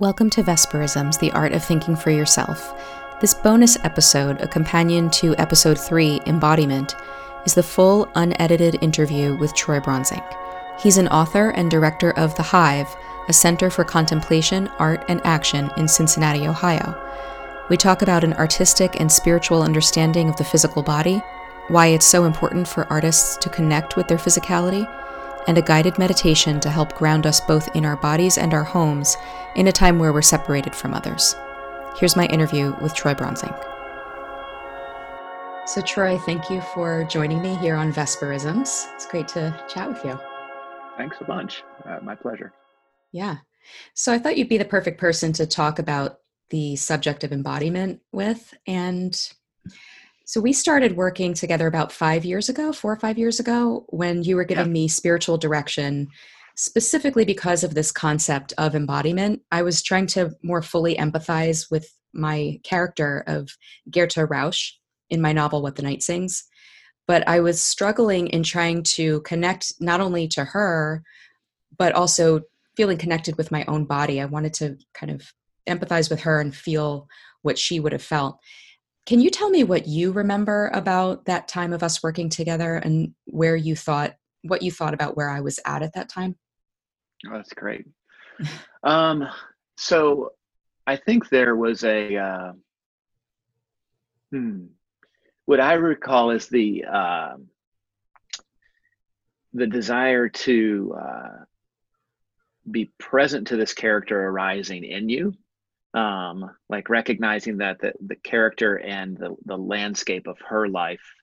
Welcome to Vesperisms, the art of thinking for yourself. This bonus episode, a companion to episode 3, Embodiment, is the full, unedited interview with Troy Bronsink. He's an author and director of The Hive, a center for contemplation, art, and action in Cincinnati, Ohio. We talk about an artistic and spiritual understanding of the physical body, why it's so important for artists to connect with their physicality, and a guided meditation to help ground us both in our bodies and our homes in a time where we're separated from others. Here's my interview with Troy Bronsink. So, Troy, thank you for joining me here on Vesperisms. It's great to chat with you. Thanks a bunch. Uh, my pleasure. Yeah. So, I thought you'd be the perfect person to talk about the subject of embodiment with. And so we started working together about five years ago, four or five years ago, when you were giving yeah. me spiritual direction, specifically because of this concept of embodiment. I was trying to more fully empathize with my character of Gerta Rausch in my novel, What the Night Sings. But I was struggling in trying to connect not only to her, but also feeling connected with my own body. I wanted to kind of empathize with her and feel what she would have felt. Can you tell me what you remember about that time of us working together and where you thought, what you thought about where I was at at that time? Oh, that's great. um, so I think there was a, uh, hmm, what I recall is the, uh, the desire to uh, be present to this character arising in you um, like recognizing that the, the character and the, the landscape of her life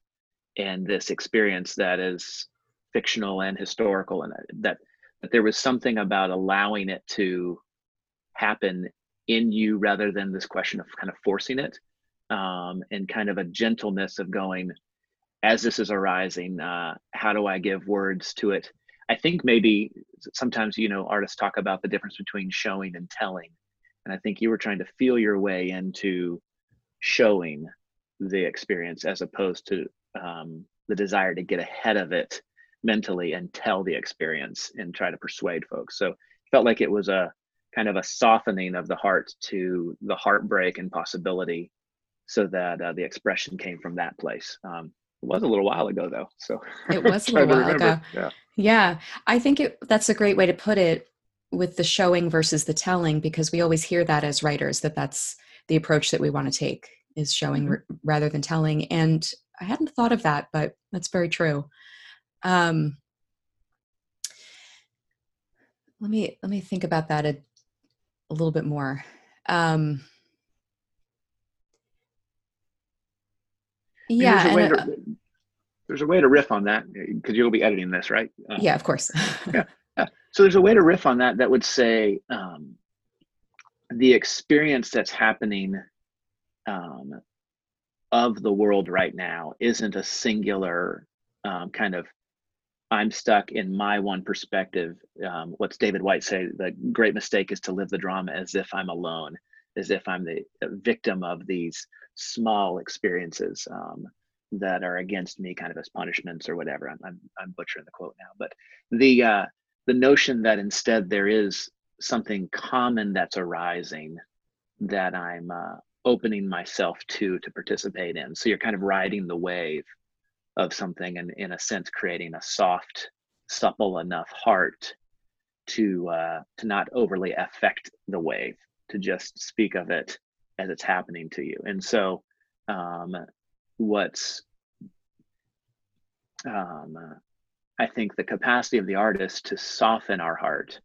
and this experience that is fictional and historical and that that there was something about allowing it to happen in you rather than this question of kind of forcing it um, and kind of a gentleness of going as this is arising uh, how do i give words to it? I think maybe sometimes you know artists talk about the difference between showing and telling and i think you were trying to feel your way into showing the experience as opposed to um, the desire to get ahead of it mentally and tell the experience and try to persuade folks. So it felt like it was a kind of a softening of the heart to the heartbreak and possibility so that uh, the expression came from that place. Um, it was a little while ago though so it was a little while ago. Yeah. yeah. I think it, that's a great way to put it with the showing versus the telling because we always hear that as writers that that's the approach that we want to take is showing mm-hmm. r- rather than telling and i hadn't thought of that but that's very true. Um, let me let me think about that a, a little bit more. Um, yeah there's a, way to, there's a way to riff on that because you'll be editing this right? Uh, yeah of course. yeah so there's a way to riff on that that would say um, the experience that's happening um, of the world right now isn't a singular um, kind of I'm stuck in my one perspective. Um, what's David Whyte say? The great mistake is to live the drama as if I'm alone, as if I'm the victim of these small experiences um, that are against me, kind of as punishments or whatever. I'm I'm, I'm butchering the quote now, but the uh, the notion that instead there is something common that's arising that I'm uh, opening myself to to participate in. So you're kind of riding the wave of something and in a sense creating a soft, supple enough heart to uh, to not overly affect the wave, to just speak of it as it's happening to you. And so um, what's um, I think the capacity of the artist to soften our heart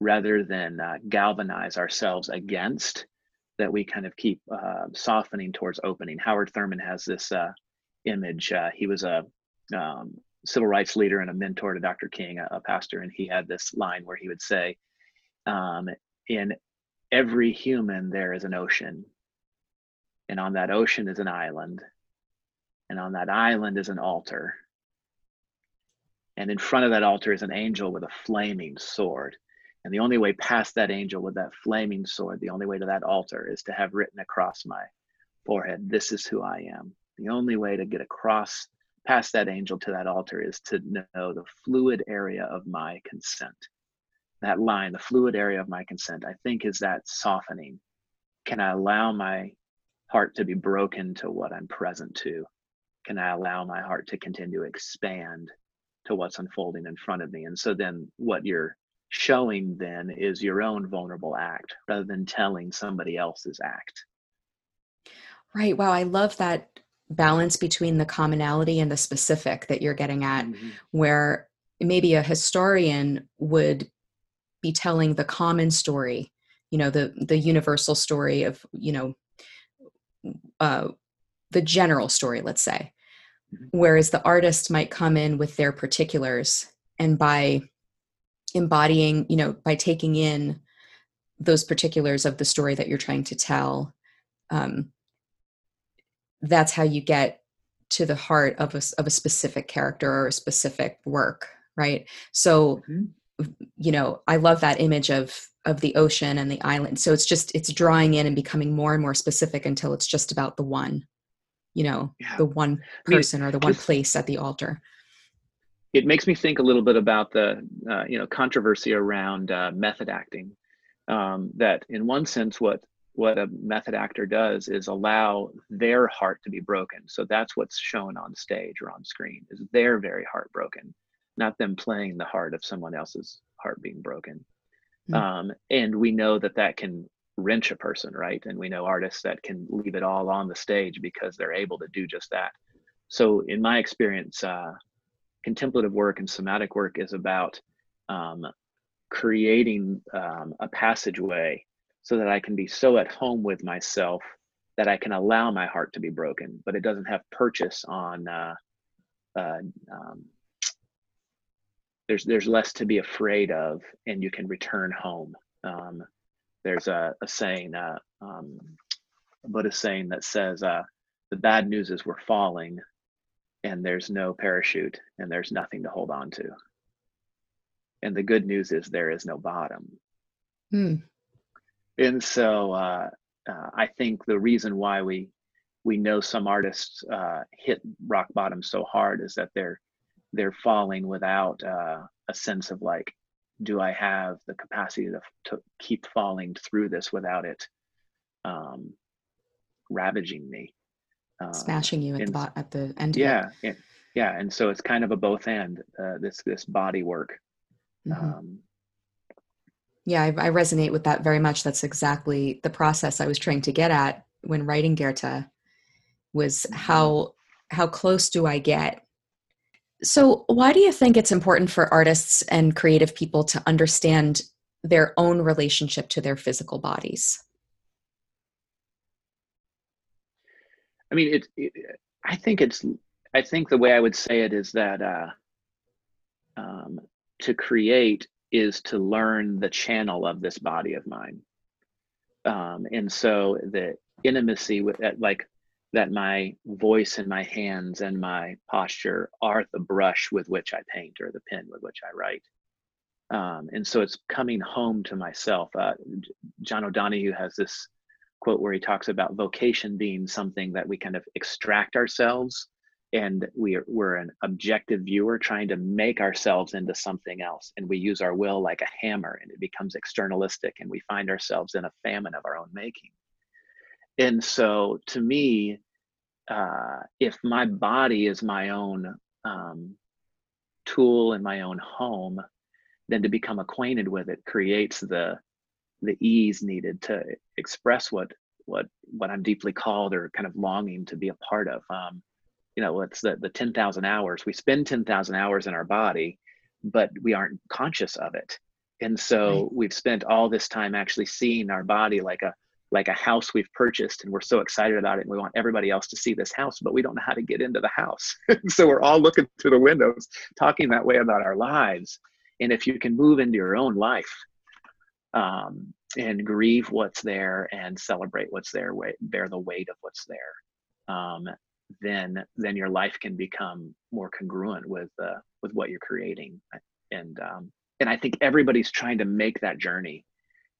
rather than uh, galvanize ourselves against that we kind of keep uh, softening towards opening. Howard Thurman has this uh, image. Uh, he was a um, civil rights leader and a mentor to Dr. King, a, a, pastor, and he had this line where he would say, um, "In every human there is an ocean, and on that ocean is an island, and on that island is an altar." And in front of that altar is an angel with a flaming sword. And the only way past that angel with that flaming sword, the only way to that altar is to have written across my forehead, This is who I am. The only way to get across past that angel to that altar is to know the fluid area of my consent. that line, the fluid area of my consent, I think is that softening. Can I allow my heart to be broken to what I'm present to? Can I allow my heart to continue to expand to what's unfolding in front of me? And so then what you're showing then is your own vulnerable act rather than telling somebody else's act. Right. Wow. I love that balance between the commonality and the specific that you're getting at, mm-hmm. where maybe a historian would be telling the common story, you know, the the universal story of, you know, uh, the general story, let's say. Whereas the artist might come in with their particulars and by embodying, you know, by taking in those particulars of the story that you're trying to tell, um, that's how you get to the heart of a, of a specific character or a specific work, right? So, mm-hmm. you know, I love that image of of the ocean and the island. So it's just it's drawing in and becoming more and more specific until it's just about the one, you know, yeah. the one person I mean, or the one place at the altar it makes me think a little bit about the uh, you know controversy around uh, method acting. Um, that in one sense, what what a method actor does is allow their heart to be broken. So that's what's shown on stage or on screen is their very heart broken, not them playing the heart of someone else's heart being broken. Mm-hmm. Um, and we know that that can wrench a person, right? And we know artists that can leave it all on the stage because they're able to do just that. So in my experience, uh, contemplative work and somatic work is about um, creating um, a passageway so that I can be so at home with myself that I can allow my heart to be broken, but it doesn't have purchase on. Uh, uh, um, there's there's less to be afraid of, and you can return home. Um, there's a, a saying, uh, um, a Buddhist saying that says, uh, "The bad news is we're falling, and there's no parachute and there's nothing to hold on to. And the good news is there is no bottom. Hmm. And so uh, uh, I think the reason why we we know some artists uh, hit rock bottom so hard is that they're they're falling without uh, a sense of like, do I have the capacity to, to keep falling through this without it um, ravaging me? um, smashing you at the bot at the end. Yeah, yeah, yeah, and so it's kind of a both end. Uh, this this body work. Mm-hmm. Um, yeah, I, I, resonate with that very much. That's exactly the process I was trying to get at when writing Gerta. Was mm-hmm. how how close do I get? So, why do you think it's important for artists and creative people to understand their own relationship to their physical bodies? I mean, it, it, I think it's. I think the way I would say it is that uh, um, to create is to learn the channel of this body of mine, um, and so the intimacy with that, like that, my voice and my hands and my posture are the brush with which I paint or the pen with which I write. Um, and so it's coming home to myself. Uh, John O'Donohue has this quote where he talks about vocation being something that we kind of extract ourselves and we are, we're an objective viewer trying to make ourselves into something else and we use our will like a hammer and it becomes externalistic and we find ourselves in a famine of our own making and so to me uh, if my body is my own um, tool in my own home then to become acquainted with it creates the the ease needed to express what what what I'm deeply called or kind of longing to be a part of. Um, you know, it's the the ten thousand hours. We spend ten thousand hours in our body, but we aren't conscious of it. And so right. we've spent all this time actually seeing our body like a like a house we've purchased and we're so excited about it and we want everybody else to see this house but we don't know how to get into the house so we're all looking through the windows talking that way about our lives and if you can move into your own life um, and grieve what's there and celebrate what's there, bear the weight of what's there, um, then then your life can become more congruent with uh, with what you're creating. And um, and I think everybody's trying to make that journey.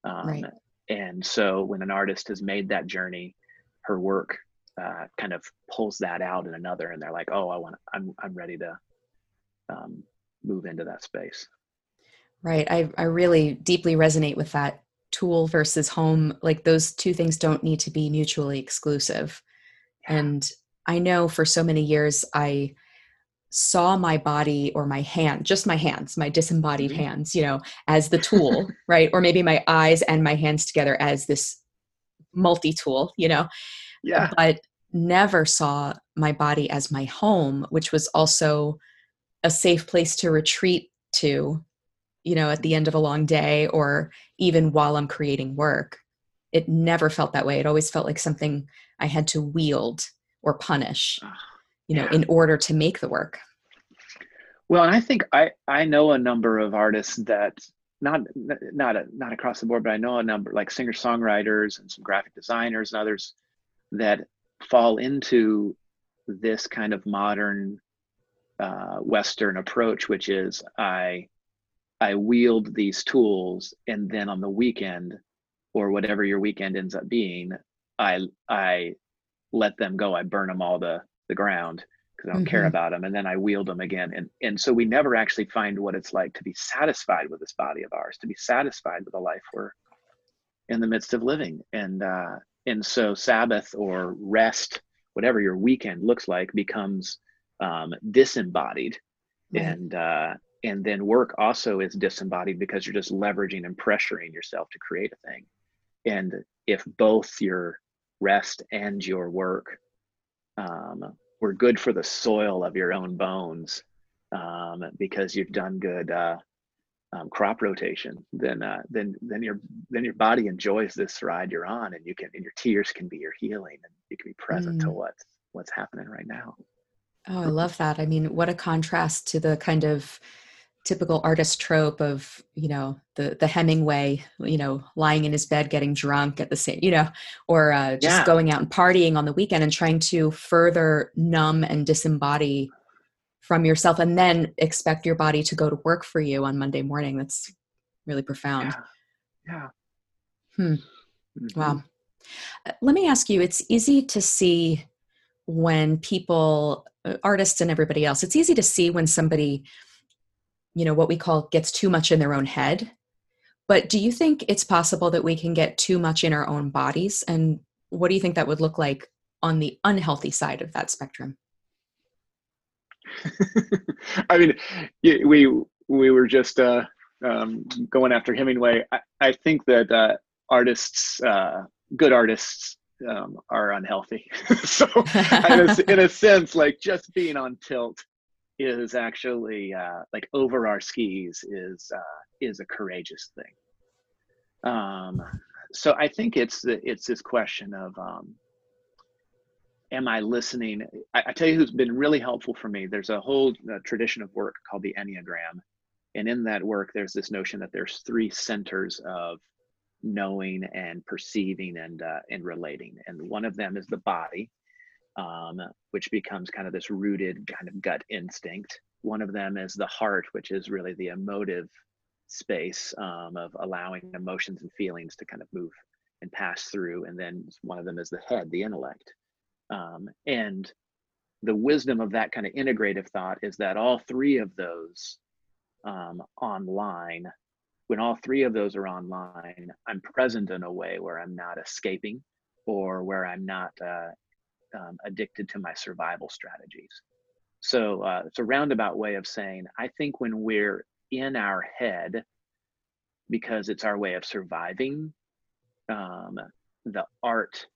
Um, right. And so when an artist has made that journey, her work uh, kind of pulls that out in another, and they're like, "Oh, I want, I'm, I'm ready to um, move into that space." Right. I, I really deeply resonate with that tool versus home. Like those two things don't need to be mutually exclusive. Yeah. And I know for so many years I saw my body or my hand, just my hands, my disembodied mm-hmm. hands, you know, as the tool, right? Or maybe my eyes and my hands together as this multi tool, you know? Yeah. But never saw my body as my home, which was also a safe place to retreat to, you know, at the end of a long day or even while I'm creating work. It never felt that way. It always felt like something I had to wield or punish, you know, yeah. in order to make the work. Well, and I think I I know a number of artists that not not a, not across the board, but I know a number like singer songwriters and some graphic designers and others that fall into this kind of modern uh, Western approach, which is I I wield these tools, and then on the weekend, or whatever your weekend ends up being, I I let them go. I burn them all to the ground because I don't mm-hmm. care about them, and then I wield them again. And and so we never actually find what it's like to be satisfied with this body of ours, to be satisfied with the life we're in the midst of living. And uh, and so Sabbath or rest, whatever your weekend looks like, becomes um, disembodied, right. and uh, and then work also is disembodied because you're just leveraging and pressuring yourself to create a thing. And if both your rest and your work um, were good for the soil of your own bones, um, because you've done good uh, um, crop rotation, then uh, then then your then your body enjoys this ride you're on, and you can and your tears can be your healing, and you can be present mm. to what's what's happening right now. Oh, I love that. I mean, what a contrast to the kind of typical artist trope of you know the the Hemingway, you know, lying in his bed getting drunk at the same, you know, or uh, just yeah. going out and partying on the weekend and trying to further numb and disembody from yourself, and then expect your body to go to work for you on Monday morning. That's really profound. Yeah. yeah. Hmm. Mm-hmm. Wow. Uh, let me ask you. It's easy to see when people uh, artists and everybody else it's easy to see when somebody you know what we call gets too much in their own head. But do you think it's possible that we can get too much in our own bodies? And what do you think that would look like on the unhealthy side of that spectrum? I mean we we were just uh, um, going after hemingway. I, I think that uh, artists uh, good artists um, are unhealthy. so, in a, in a, sense, like just being on tilt is actually uh, like over our skis is uh, is a courageous thing. Um, so I think it's it's this question of um, am I listening? I, I, tell you who's been really helpful for me. There's a whole uh, tradition of work called the Enneagram, and in that work, there's this notion that there's three centers of knowing and perceiving and uh, and relating. And one of them is the body, um, which becomes kind of this rooted kind of gut instinct. One of them is the heart, which is really the emotive space um, of allowing emotions and feelings to kind of move and pass through. And then one of them is the head, the intellect. Um, and the wisdom of that kind of integrative thought is that all three of those um, online when all three of those are online, I'm present in a way where I'm not escaping or where I'm not uh, um, addicted to my survival strategies. So uh, it's a roundabout way of saying, I think when we're in our head, because it's our way of surviving, um, the art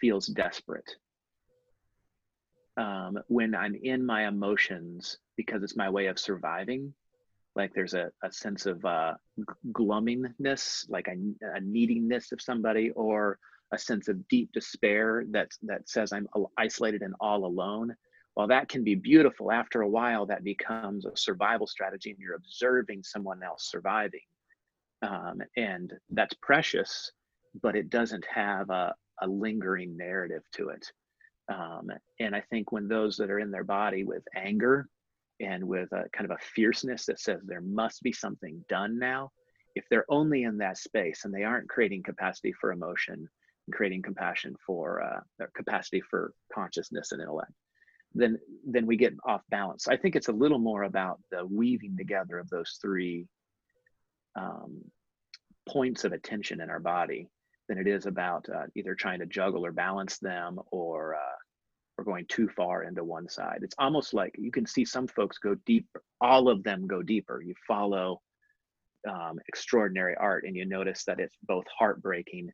feels desperate. Um, when I'm in my emotions, because it's my way of surviving, like there's a, a sense of uh, glummingness, like a, a neediness of somebody, or a sense of deep despair that that says I'm isolated and all alone. While that can be beautiful, after a while that becomes a survival strategy, and you're observing someone else surviving, um, and that's precious, but it doesn't have a, a lingering narrative to it. Um, and I think when those that are in their body with anger and with a kind of a fierceness that says there must be something done now if they're only in that space and they aren't creating capacity for emotion creating compassion for uh, capacity for consciousness and intellect then then we get off balance i think it's a little more about the weaving together of those three um, points of attention in our body than it is about uh, either trying to juggle or balance them or uh, or going too far into one side. It's almost like you can see some folks go deep. All of them go deeper. You follow um, extraordinary art, and you notice that it's both heartbreaking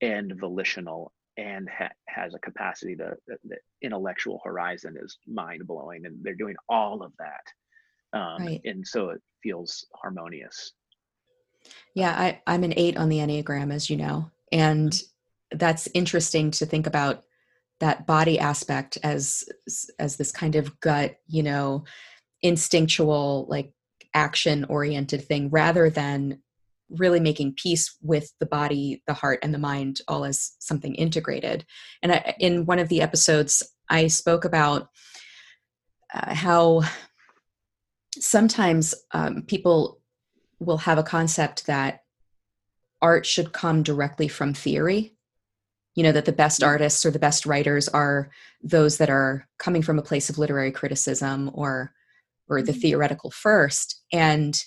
and volitional, and ha- has a capacity to the, the intellectual horizon is mind blowing, and they're doing all of that, um, right. and so it feels harmonious. Yeah, I, I'm an eight on the Enneagram, as you know, and mm-hmm. that's interesting to think about that body aspect as as this kind of gut you know instinctual like action oriented thing rather than really making peace with the body the heart and the mind all as something integrated and I, in one of the episodes i spoke about uh, how sometimes um, people will have a concept that art should come directly from theory you know that the best mm-hmm. artists or the best writers are those that are coming from a place of literary criticism or or the mm-hmm. theoretical first and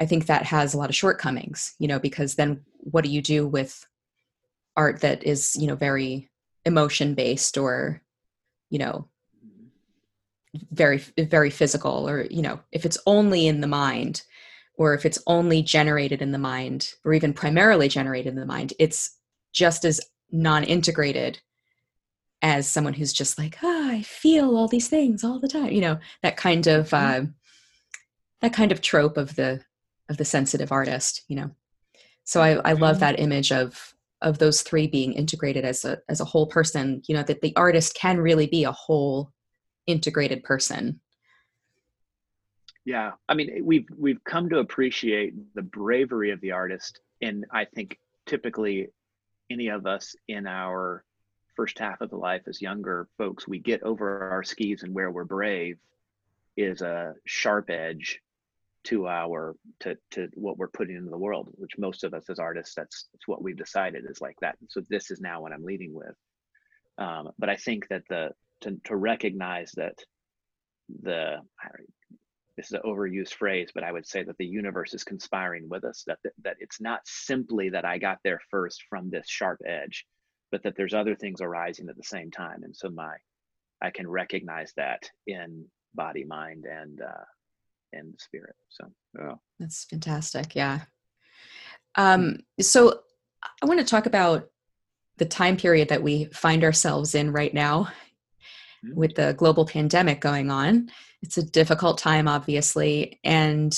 i think that has a lot of shortcomings you know because then what do you do with art that is you know very emotion based or you know very very physical or you know if it's only in the mind or if it's only generated in the mind or even primarily generated in the mind it's just as non-integrated as someone who's just like oh, i feel all these things all the time you know that kind of mm-hmm. uh, that kind of trope of the of the sensitive artist you know? So i i love mm-hmm. that image of of those three being integrated as a as a whole person you know that the artist can really be a whole integrated person. Yeah. I mean we've we've come to appreciate the bravery of the artist and i think typically any of us in our first half of the life as younger folks, we get over our skis and where we're brave is a sharp edge to our to to what we're putting into the world, which most of us as artists, that's that's what we've decided is like that. So this is now what I'm leading with. Um, but I think that the to to recognize that the this is an overused phrase, but I would say that the universe is conspiring with us, that, that, it's not simply that I got there first from this sharp edge, but that there's other things arising at the same time. And so my, I can recognize that in body, mind, and, uh, and the spirit. So, yeah. That's fantastic. Yeah. Um, so I want to talk about the time period that we find ourselves in right now mm-hmm. with the global pandemic going on it's a difficult time, obviously. And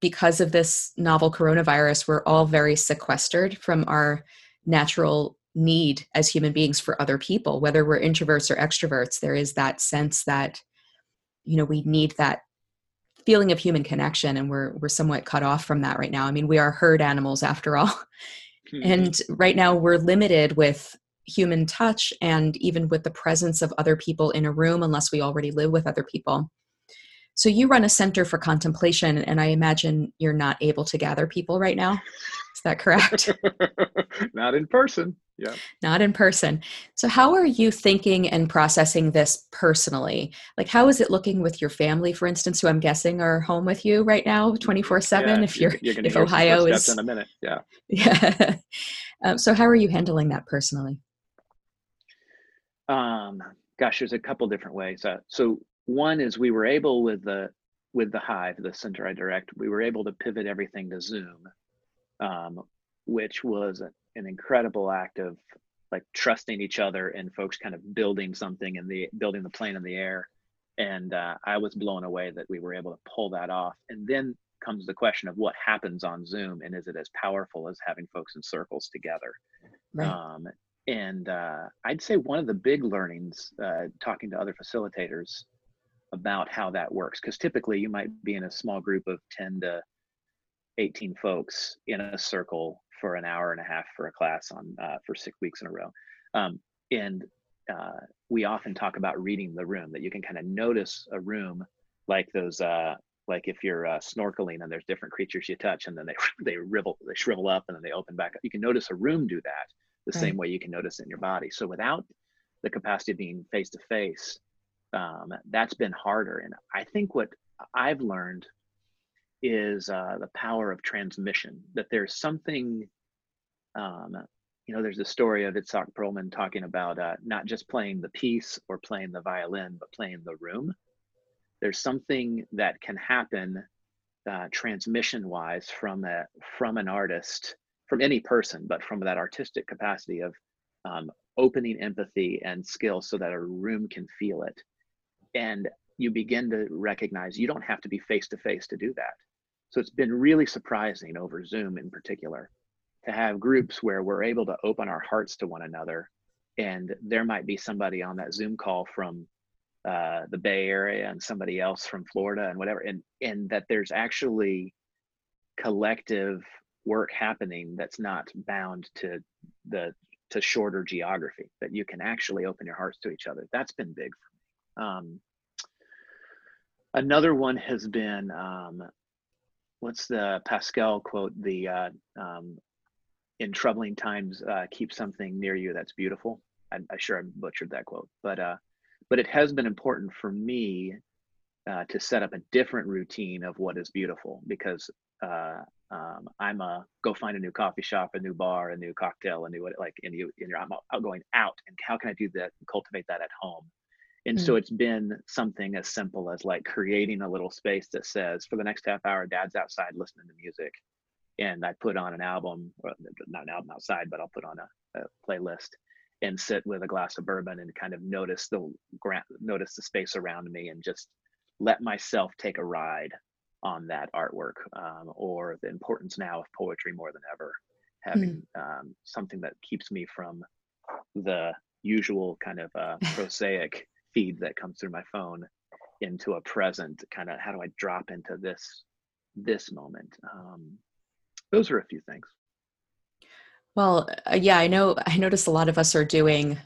because of this novel coronavirus, we're all very sequestered from our natural need as human beings for other people, whether we're introverts or extroverts. There is that sense that, you know, we need that feeling of human connection and we're we're somewhat cut off from that right now. I mean, we are herd animals after all. Mm-hmm. And right now we're limited with human touch and even with the presence of other people in a room unless we already live with other people. So you run a center for contemplation and I imagine you're not able to gather people right now. Is that correct? not in person. Yeah. Not in person. So how are you thinking and processing this personally? Like how is it looking with your family for instance who I'm guessing are home with you right now 24/7 if you're, you're if Ohio is in a minute. Yeah. Yeah. um, so how are you handling that personally? Um, gosh, there's a couple different ways. Uh, so one is we were able with the with the Hive, the center I direct, we were able to pivot everything to Zoom, um, which was an incredible act of like trusting each other and folks kind of building something in the building the plane in the air. And uh, I was blown away that we were able to pull that off. And then comes the question of what happens on Zoom and is it as powerful as having folks in circles together? Right. Um, and uh, I'd say one of the big learnings, uh, talking to other facilitators about how that works, because typically you might be in a small group of 10 to 18 folks in a circle for an hour and a half for a class on uh, for six weeks in a row. Um, and uh, we often talk about reading the room, that you can kind of notice a room like those uh, like if you're uh, snorkeling and there's different creatures you touch and then they they rivel they shrivel up and then they open back up you can notice a room do that the right. same way you can notice it in your body. So without the capacity of being face to face, that's been harder. And I think what I've learned is uh, the power of transmission. That there's something, um, you know, there's a story of Itzhak Perlman talking about uh, not just playing the piece or playing the violin, but playing the room. There's something that can happen uh, transmission-wise from from an artist, from any person, but from that artistic capacity of um, opening empathy and skill so that a room can feel it. And you begin to recognize you don't have to be face to face to do that. So it's been really surprising over Zoom in particular to have groups where we're able to open our hearts to one another. And there might be somebody on that Zoom call from uh, the Bay Area and somebody else from Florida and whatever, and and that there's actually collective work happening that's not bound to the to shorter geography. That you can actually open your hearts to each other. That's been big for me. Um, another one has been um, what's the Pascal quote? The uh, um, in troubling times, uh, keep something near you that's beautiful. I, I sure I butchered that quote, but uh, but it has been important for me uh, to set up a different routine of what is beautiful because uh, um, I'm a go find a new coffee shop, a new bar, a new cocktail, a new like, and you, and you're I'm out going out, and how can I do that? Cultivate that at home. And mm. so it's been something as simple as like creating a little space that says, for the next half hour, dad's outside listening to music. And I put on an album, or not an album outside, but I'll put on a, a playlist and sit with a glass of bourbon and kind of notice the notice the space around me and just let myself take a ride on that artwork um, or the importance now of poetry more than ever having mm. um, something that keeps me from the usual kind of uh, prosaic feed that comes through my phone into a present kind of how do i drop into this this moment um, those are a few things well, uh, yeah, I know. I notice a lot of us are doing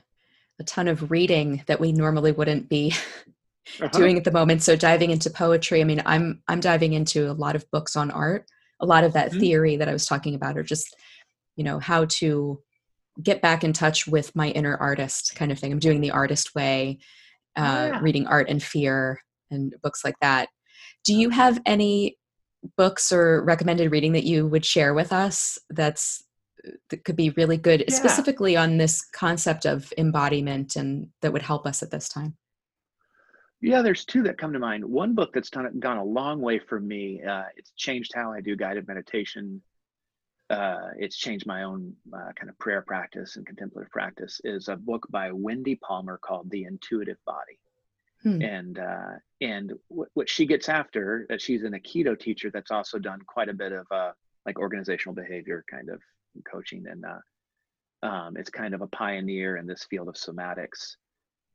a ton of reading that we normally wouldn't be uh-huh. doing at the moment. So diving into poetry. I mean, I'm I'm diving into a lot of books on art. A lot of that mm-hmm. theory that I was talking about, or just you know how to get back in touch with my inner artist kind of thing. I'm doing the artist way, uh, yeah. reading Art and Fear and books like that. Do you have any books or recommended reading that you would share with us that's that could be really good yeah. specifically on this concept of embodiment and that would help us at this time yeah there's two that come to mind one book that's done, gone a long way for me uh, it's changed how i do guided meditation uh, it's changed my own uh, kind of prayer practice and contemplative practice is a book by wendy palmer called the intuitive body hmm. and uh, and w- what she gets after uh, she's an aikido teacher that's also done quite a bit of uh, like organizational behavior kind of coaching and uh, um, it's kind of a pioneer in this field of somatics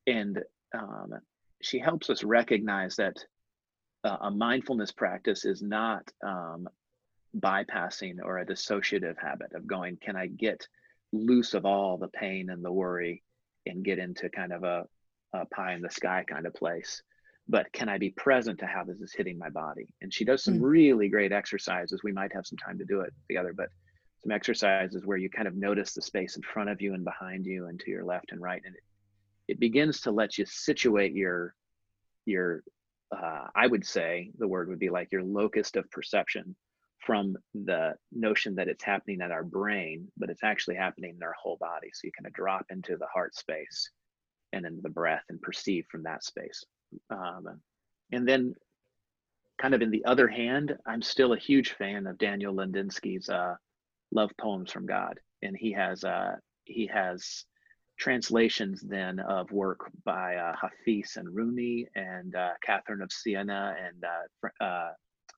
and um, she helps us recognize that uh, a mindfulness practice is not um, bypassing or a dissociative habit of going can i get loose of all the pain and the worry and get into kind of a, a pie in the sky kind of place? But can i be present to how this is hitting my body? And she does some mm. really great exercises. We might have some time to do it together but some exercises where you kind of notice the space in front of you and behind you and to your left and right and it, it begins to let you situate your your uh, i would say the word would be like your locus of perception from the notion that it's happening at our brain but it's actually happening in our whole body. So you kind of drop into the heart space and into the breath and perceive from that space. Um, and then kind of in the other hand i'm still a huge fan of daniel ladinsky's uh, love poems from God, and he has uh, he has translations then of work by uh, Hafiz and Rumi and uh, Catherine of Siena and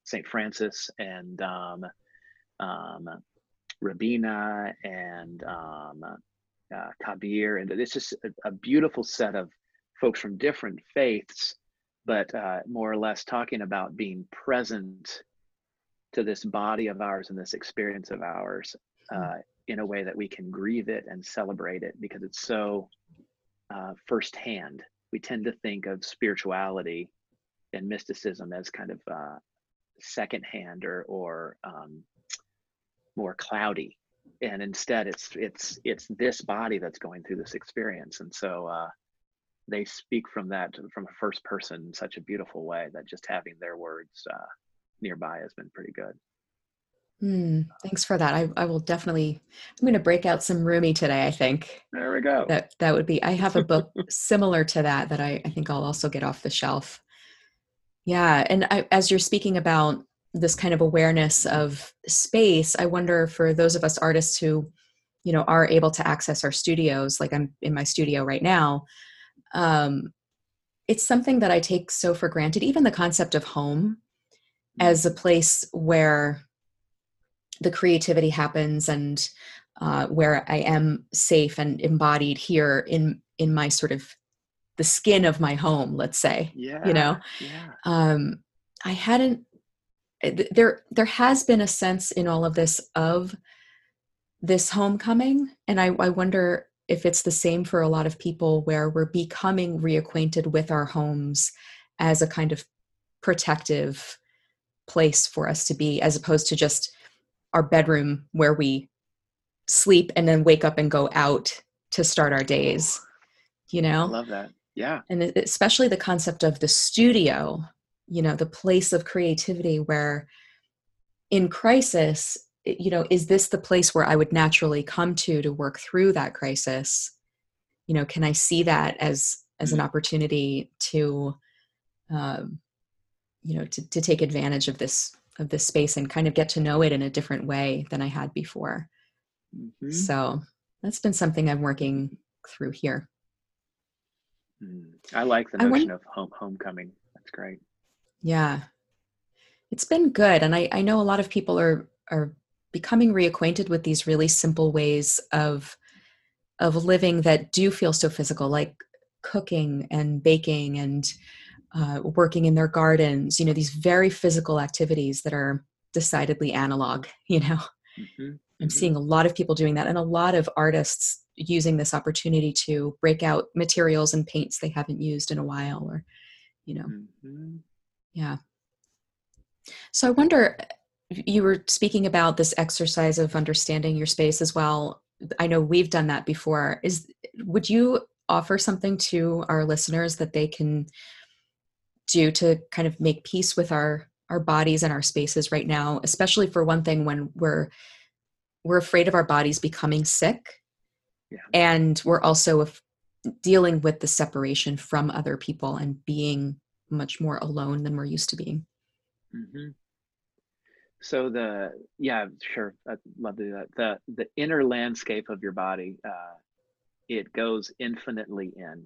Saint Francis and um, um, Rabia and um, uh, Kabir, and it's just a, a, beautiful set of folks from different faiths, but uh, more or less talking about being present to this body of ours and this experience of ours hmm. uh, in a way that we can grieve it and celebrate it because it's so uh, firsthand. We tend to think of spirituality and mysticism as kind of uh, secondhand or or um, more cloudy, and instead it's it's it's this body that's going through this experience, and so uh, they speak from that from a first person in such a beautiful way that just having their words uh, nearby has been pretty good. Hmm, thanks for that. I, I will definitely. I'm going to break out some Rumi today. I think there we go. That that would be. I have a book similar to that that I, I think I'll also get off the shelf. Yeah, and I, as you're speaking about this kind of awareness of space, I wonder for those of us artists who, you know, are able to access our studios, like I'm in my studio right now. Um, it's something that I take so for granted. Even the concept of home as a place where the creativity happens and uh, where I am safe and embodied here in in my sort of the skin of my home, let's say. Yeah. You know, yeah. um, I hadn't. Eh, there, there has been a sense in all of this of this homecoming, and I, I wonder if it's the same for a lot of people, where we're becoming reacquainted with our homes as a kind of protective place for us to be, as opposed to just our bedroom where we sleep and then wake up and go out to start our days you know I love that yeah and especially the concept of the studio you know the place of creativity where in crisis you know is this the place where i would naturally come to to work through that crisis you know can i see that as as an mm-hmm. opportunity to um you know to, to take advantage of this of this space and kind of get to know it in a different way than I had before. Mm-hmm. So that's been something I'm working through here. Mm. I like the notion of home homecoming. That's great. Yeah. It's been good. And I, I know a lot of people are are becoming reacquainted with these really simple ways of of living that do feel so physical, like cooking and baking and uh, working in their gardens, you know, these very physical activities that are decidedly analog, you know. Mm-hmm. I'm mm-hmm. seeing a lot of people doing that and a lot of artists using this opportunity to break out materials and paints they haven't used in a while or, you know. Mm-hmm. Yeah. So I wonder, you were speaking about this exercise of understanding your space as well. I know we've done that before. Is would you offer something to our listeners that they can do to kind of make peace with our our bodies and our spaces right now especially for one thing when we're we're afraid of our bodies becoming sick yeah. and we're also af- dealing with the separation from other people and being much more alone than we're used to being mm-hmm. so the yeah sure i'd love to do that the the inner landscape of your body uh, it goes infinitely in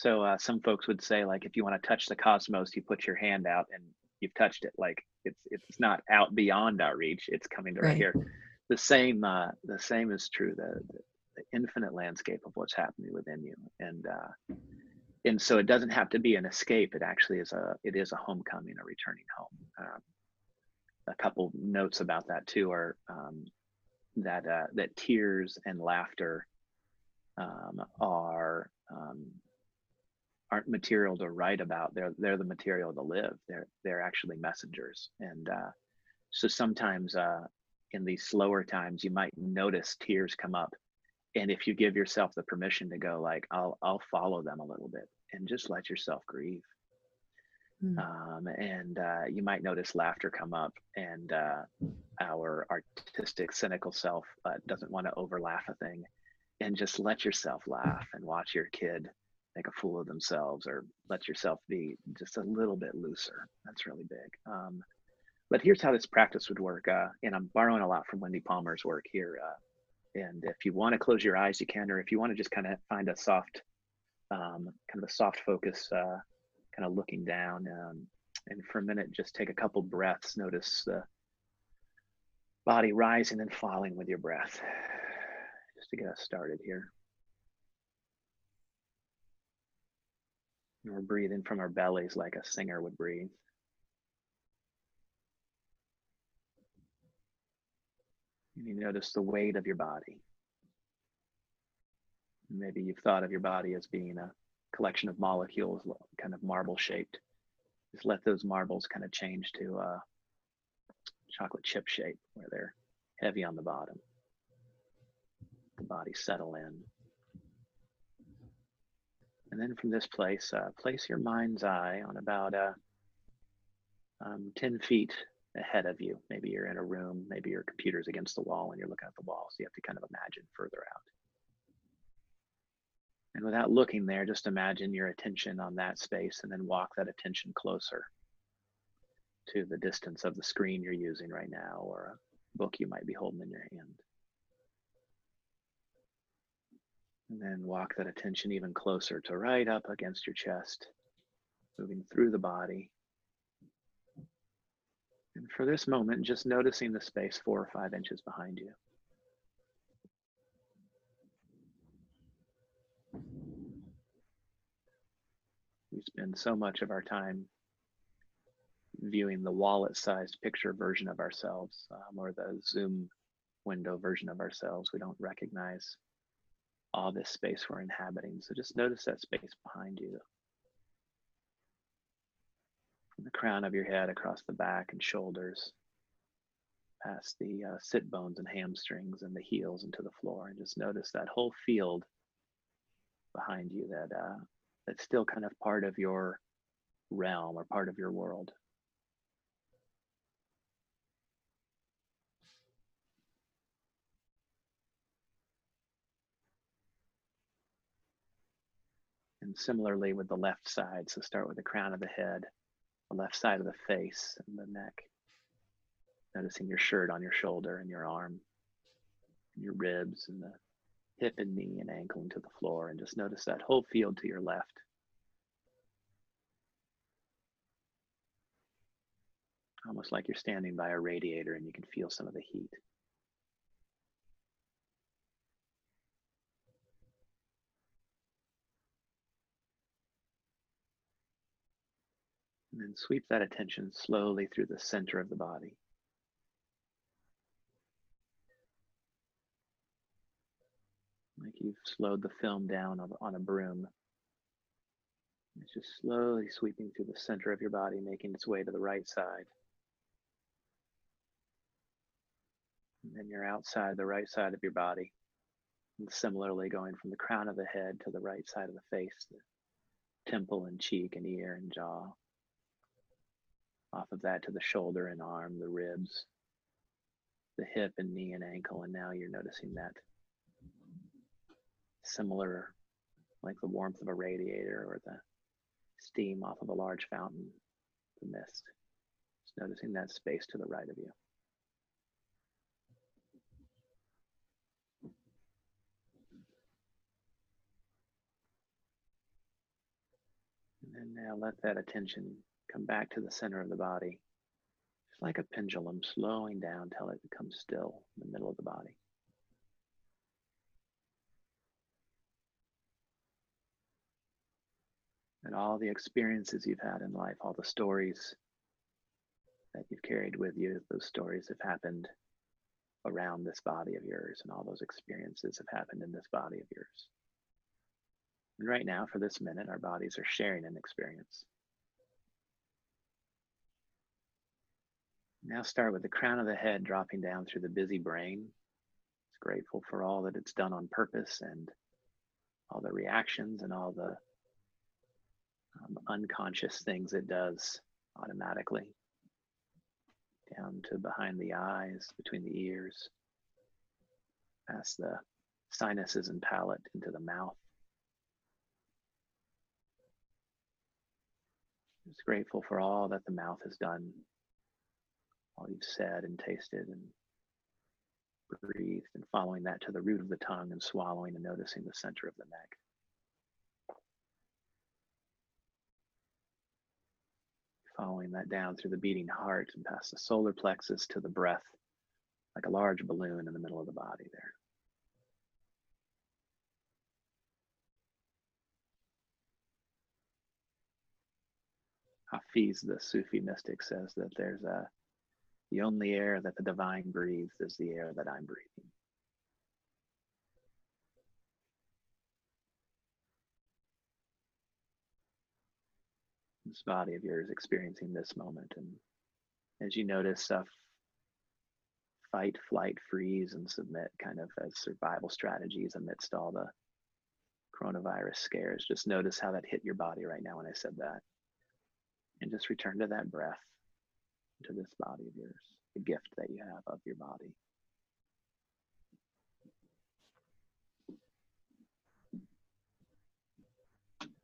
so uh, some folks would say like if you want to touch the cosmos, you put your hand out and you've touched it. Like it's it's not out beyond our reach. It's coming to right, right here. The same uh, the same is true. The, the, infinite landscape of what's happening within you, and uh, and so it doesn't have to be an escape. It actually is a it is a homecoming, a returning home. Um, a couple notes about that too are um, that uh, that tears and laughter um, are um, aren't material to write about. They're they're the material to live. They're they're actually messengers. And uh, so sometimes uh, in these slower times, you might notice tears come up, and if you give yourself the permission to go, like I'll I'll follow them a little bit, and just let yourself grieve. Mm. Um, and uh, you might notice laughter come up, and uh, our artistic, cynical self uh, doesn't want to overlaugh a thing, and just let yourself laugh and watch your kid make a fool of themselves or let yourself be just a little bit looser. That's really big. Um, but here's how this practice would work. Uh, and I'm borrowing a lot from Wendy Palmer's work here. Uh, and if you want to close your eyes, you can, or if you want to just kind of find a soft, um, kind of a soft focus, uh, kind of looking down. Um, and for a minute, just take a couple breaths. Notice the body rising and falling with your breath, just to get us started here. And We're breathing from our bellies like a singer would breathe. And you notice the weight of your body. Maybe you've thought of your body as being a collection of molecules, kind of marble shaped. Just let those marbles kind of change to a chocolate chip shape where they're heavy on the bottom. The body settle in. And then from this place, uh, place your mind's eye on about a, um, 10 feet ahead of you. Maybe you're in a room, maybe your computer's against the wall and you're looking at the wall. So you have to kind of imagine further out. And without looking there, just imagine your attention on that space and then walk that attention closer to the distance of the screen you're using right now or a book you might be holding in your hand. And then walk that attention even closer to right up against your chest, moving through the body. And for this moment, just noticing the space four or five inches behind you. We spend so much of our time viewing the wallet sized picture version of ourselves um, or the Zoom window version of ourselves. We don't recognize all this space we're inhabiting. So just notice that space behind you. The crown of your head across the back and shoulders, past the uh, sit bones and hamstrings and the heels into the floor. And just notice that whole field behind you that uh, that's still kind of part of your realm or part of your world. And similarly with the left side, so start with the crown of the head, the left side of the face and the neck. Noticing your shirt on your shoulder and your arm, and your ribs and the hip and knee and ankle into the floor. And just notice that whole field to your left. Almost like you're standing by a radiator and you can feel some of the heat. And then sweep that attention slowly through the center of the body. Like you've slowed the film down on a broom. It's just slowly sweeping through the center of your body, making its way to the right side. And then you're outside the right side of your body. And similarly, going from the crown of the head to the right side of the face, the temple and cheek and ear and jaw off of that to the shoulder and arm, the ribs, the hip and knee and ankle. And now you're noticing that similar, like the warmth of a radiator or the steam off of a large fountain, the mist. Just noticing that space to the right of you. And then now let that attention Come back to the center of the body. Just like a pendulum, slowing down till it becomes still in the middle of the body. And all the experiences you've had in life, all the stories that you've carried with you, those stories have happened around this body of yours, and all those experiences have happened in this body of yours. And right now, for this minute, our bodies are sharing an experience. Now start with the crown of the head dropping down through the busy brain. It's grateful for all that it's done on purpose and all the reactions and all the um, unconscious things it does automatically. Down to behind the eyes, between the ears, past the sinuses and palate into the mouth. It's grateful for all that the mouth has done all you've said and tasted and breathed, and following that to the root of the tongue and swallowing and noticing the center of the neck. Following that down through the beating heart and past the solar plexus to the breath, like a large balloon in the middle of the body there. Hafiz, the Sufi mystic, says that there's a the only air that the divine breathes is the air that I'm breathing. This body of yours experiencing this moment. And as you notice stuff, fight, flight, freeze, and submit kind of as survival strategies amidst all the coronavirus scares, just notice how that hit your body right now when I said that. And just return to that breath to this body of yours, the gift that you have of your body.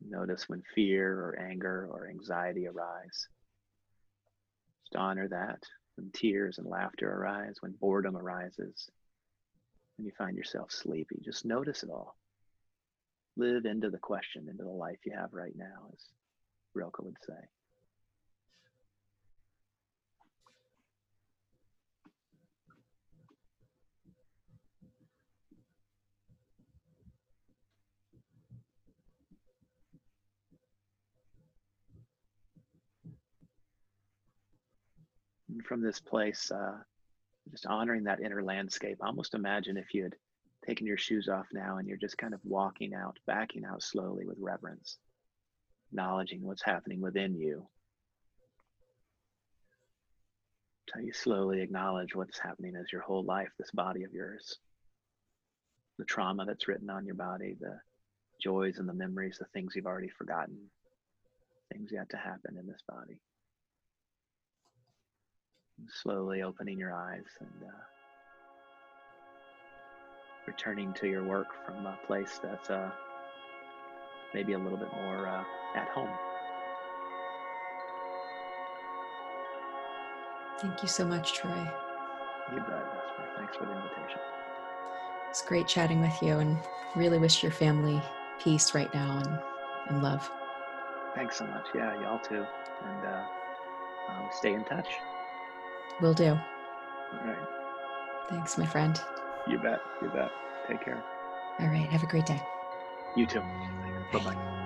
Notice when fear or anger or anxiety arise. Just honor that. When tears and laughter arise, when boredom arises, when you find yourself sleepy, just notice it all. Live into the question, into the life you have right now, as Rilke would say. From this place, uh, just honoring that inner landscape. Almost imagine if you had taken your shoes off now and you're just kind of walking out, backing out slowly with reverence, acknowledging what's happening within you. Until you slowly acknowledge what's happening as your whole life, this body of yours, the trauma that's written on your body, the joys and the memories, the things you've already forgotten, things yet to happen in this body slowly opening your eyes and uh, returning to your work from a place that's uh, maybe a little bit more uh, at home. Thank you so much, Troy. You bet, Vesper. Thanks for the invitation. It's great chatting with you and really wish your family peace right now and, and love. Thanks so much. Yeah, y'all too. And uh, um, stay in touch. Will do. All right. Thanks, my friend. You bet. You bet. Take care. All right. Have a great day. You too. Bye bye.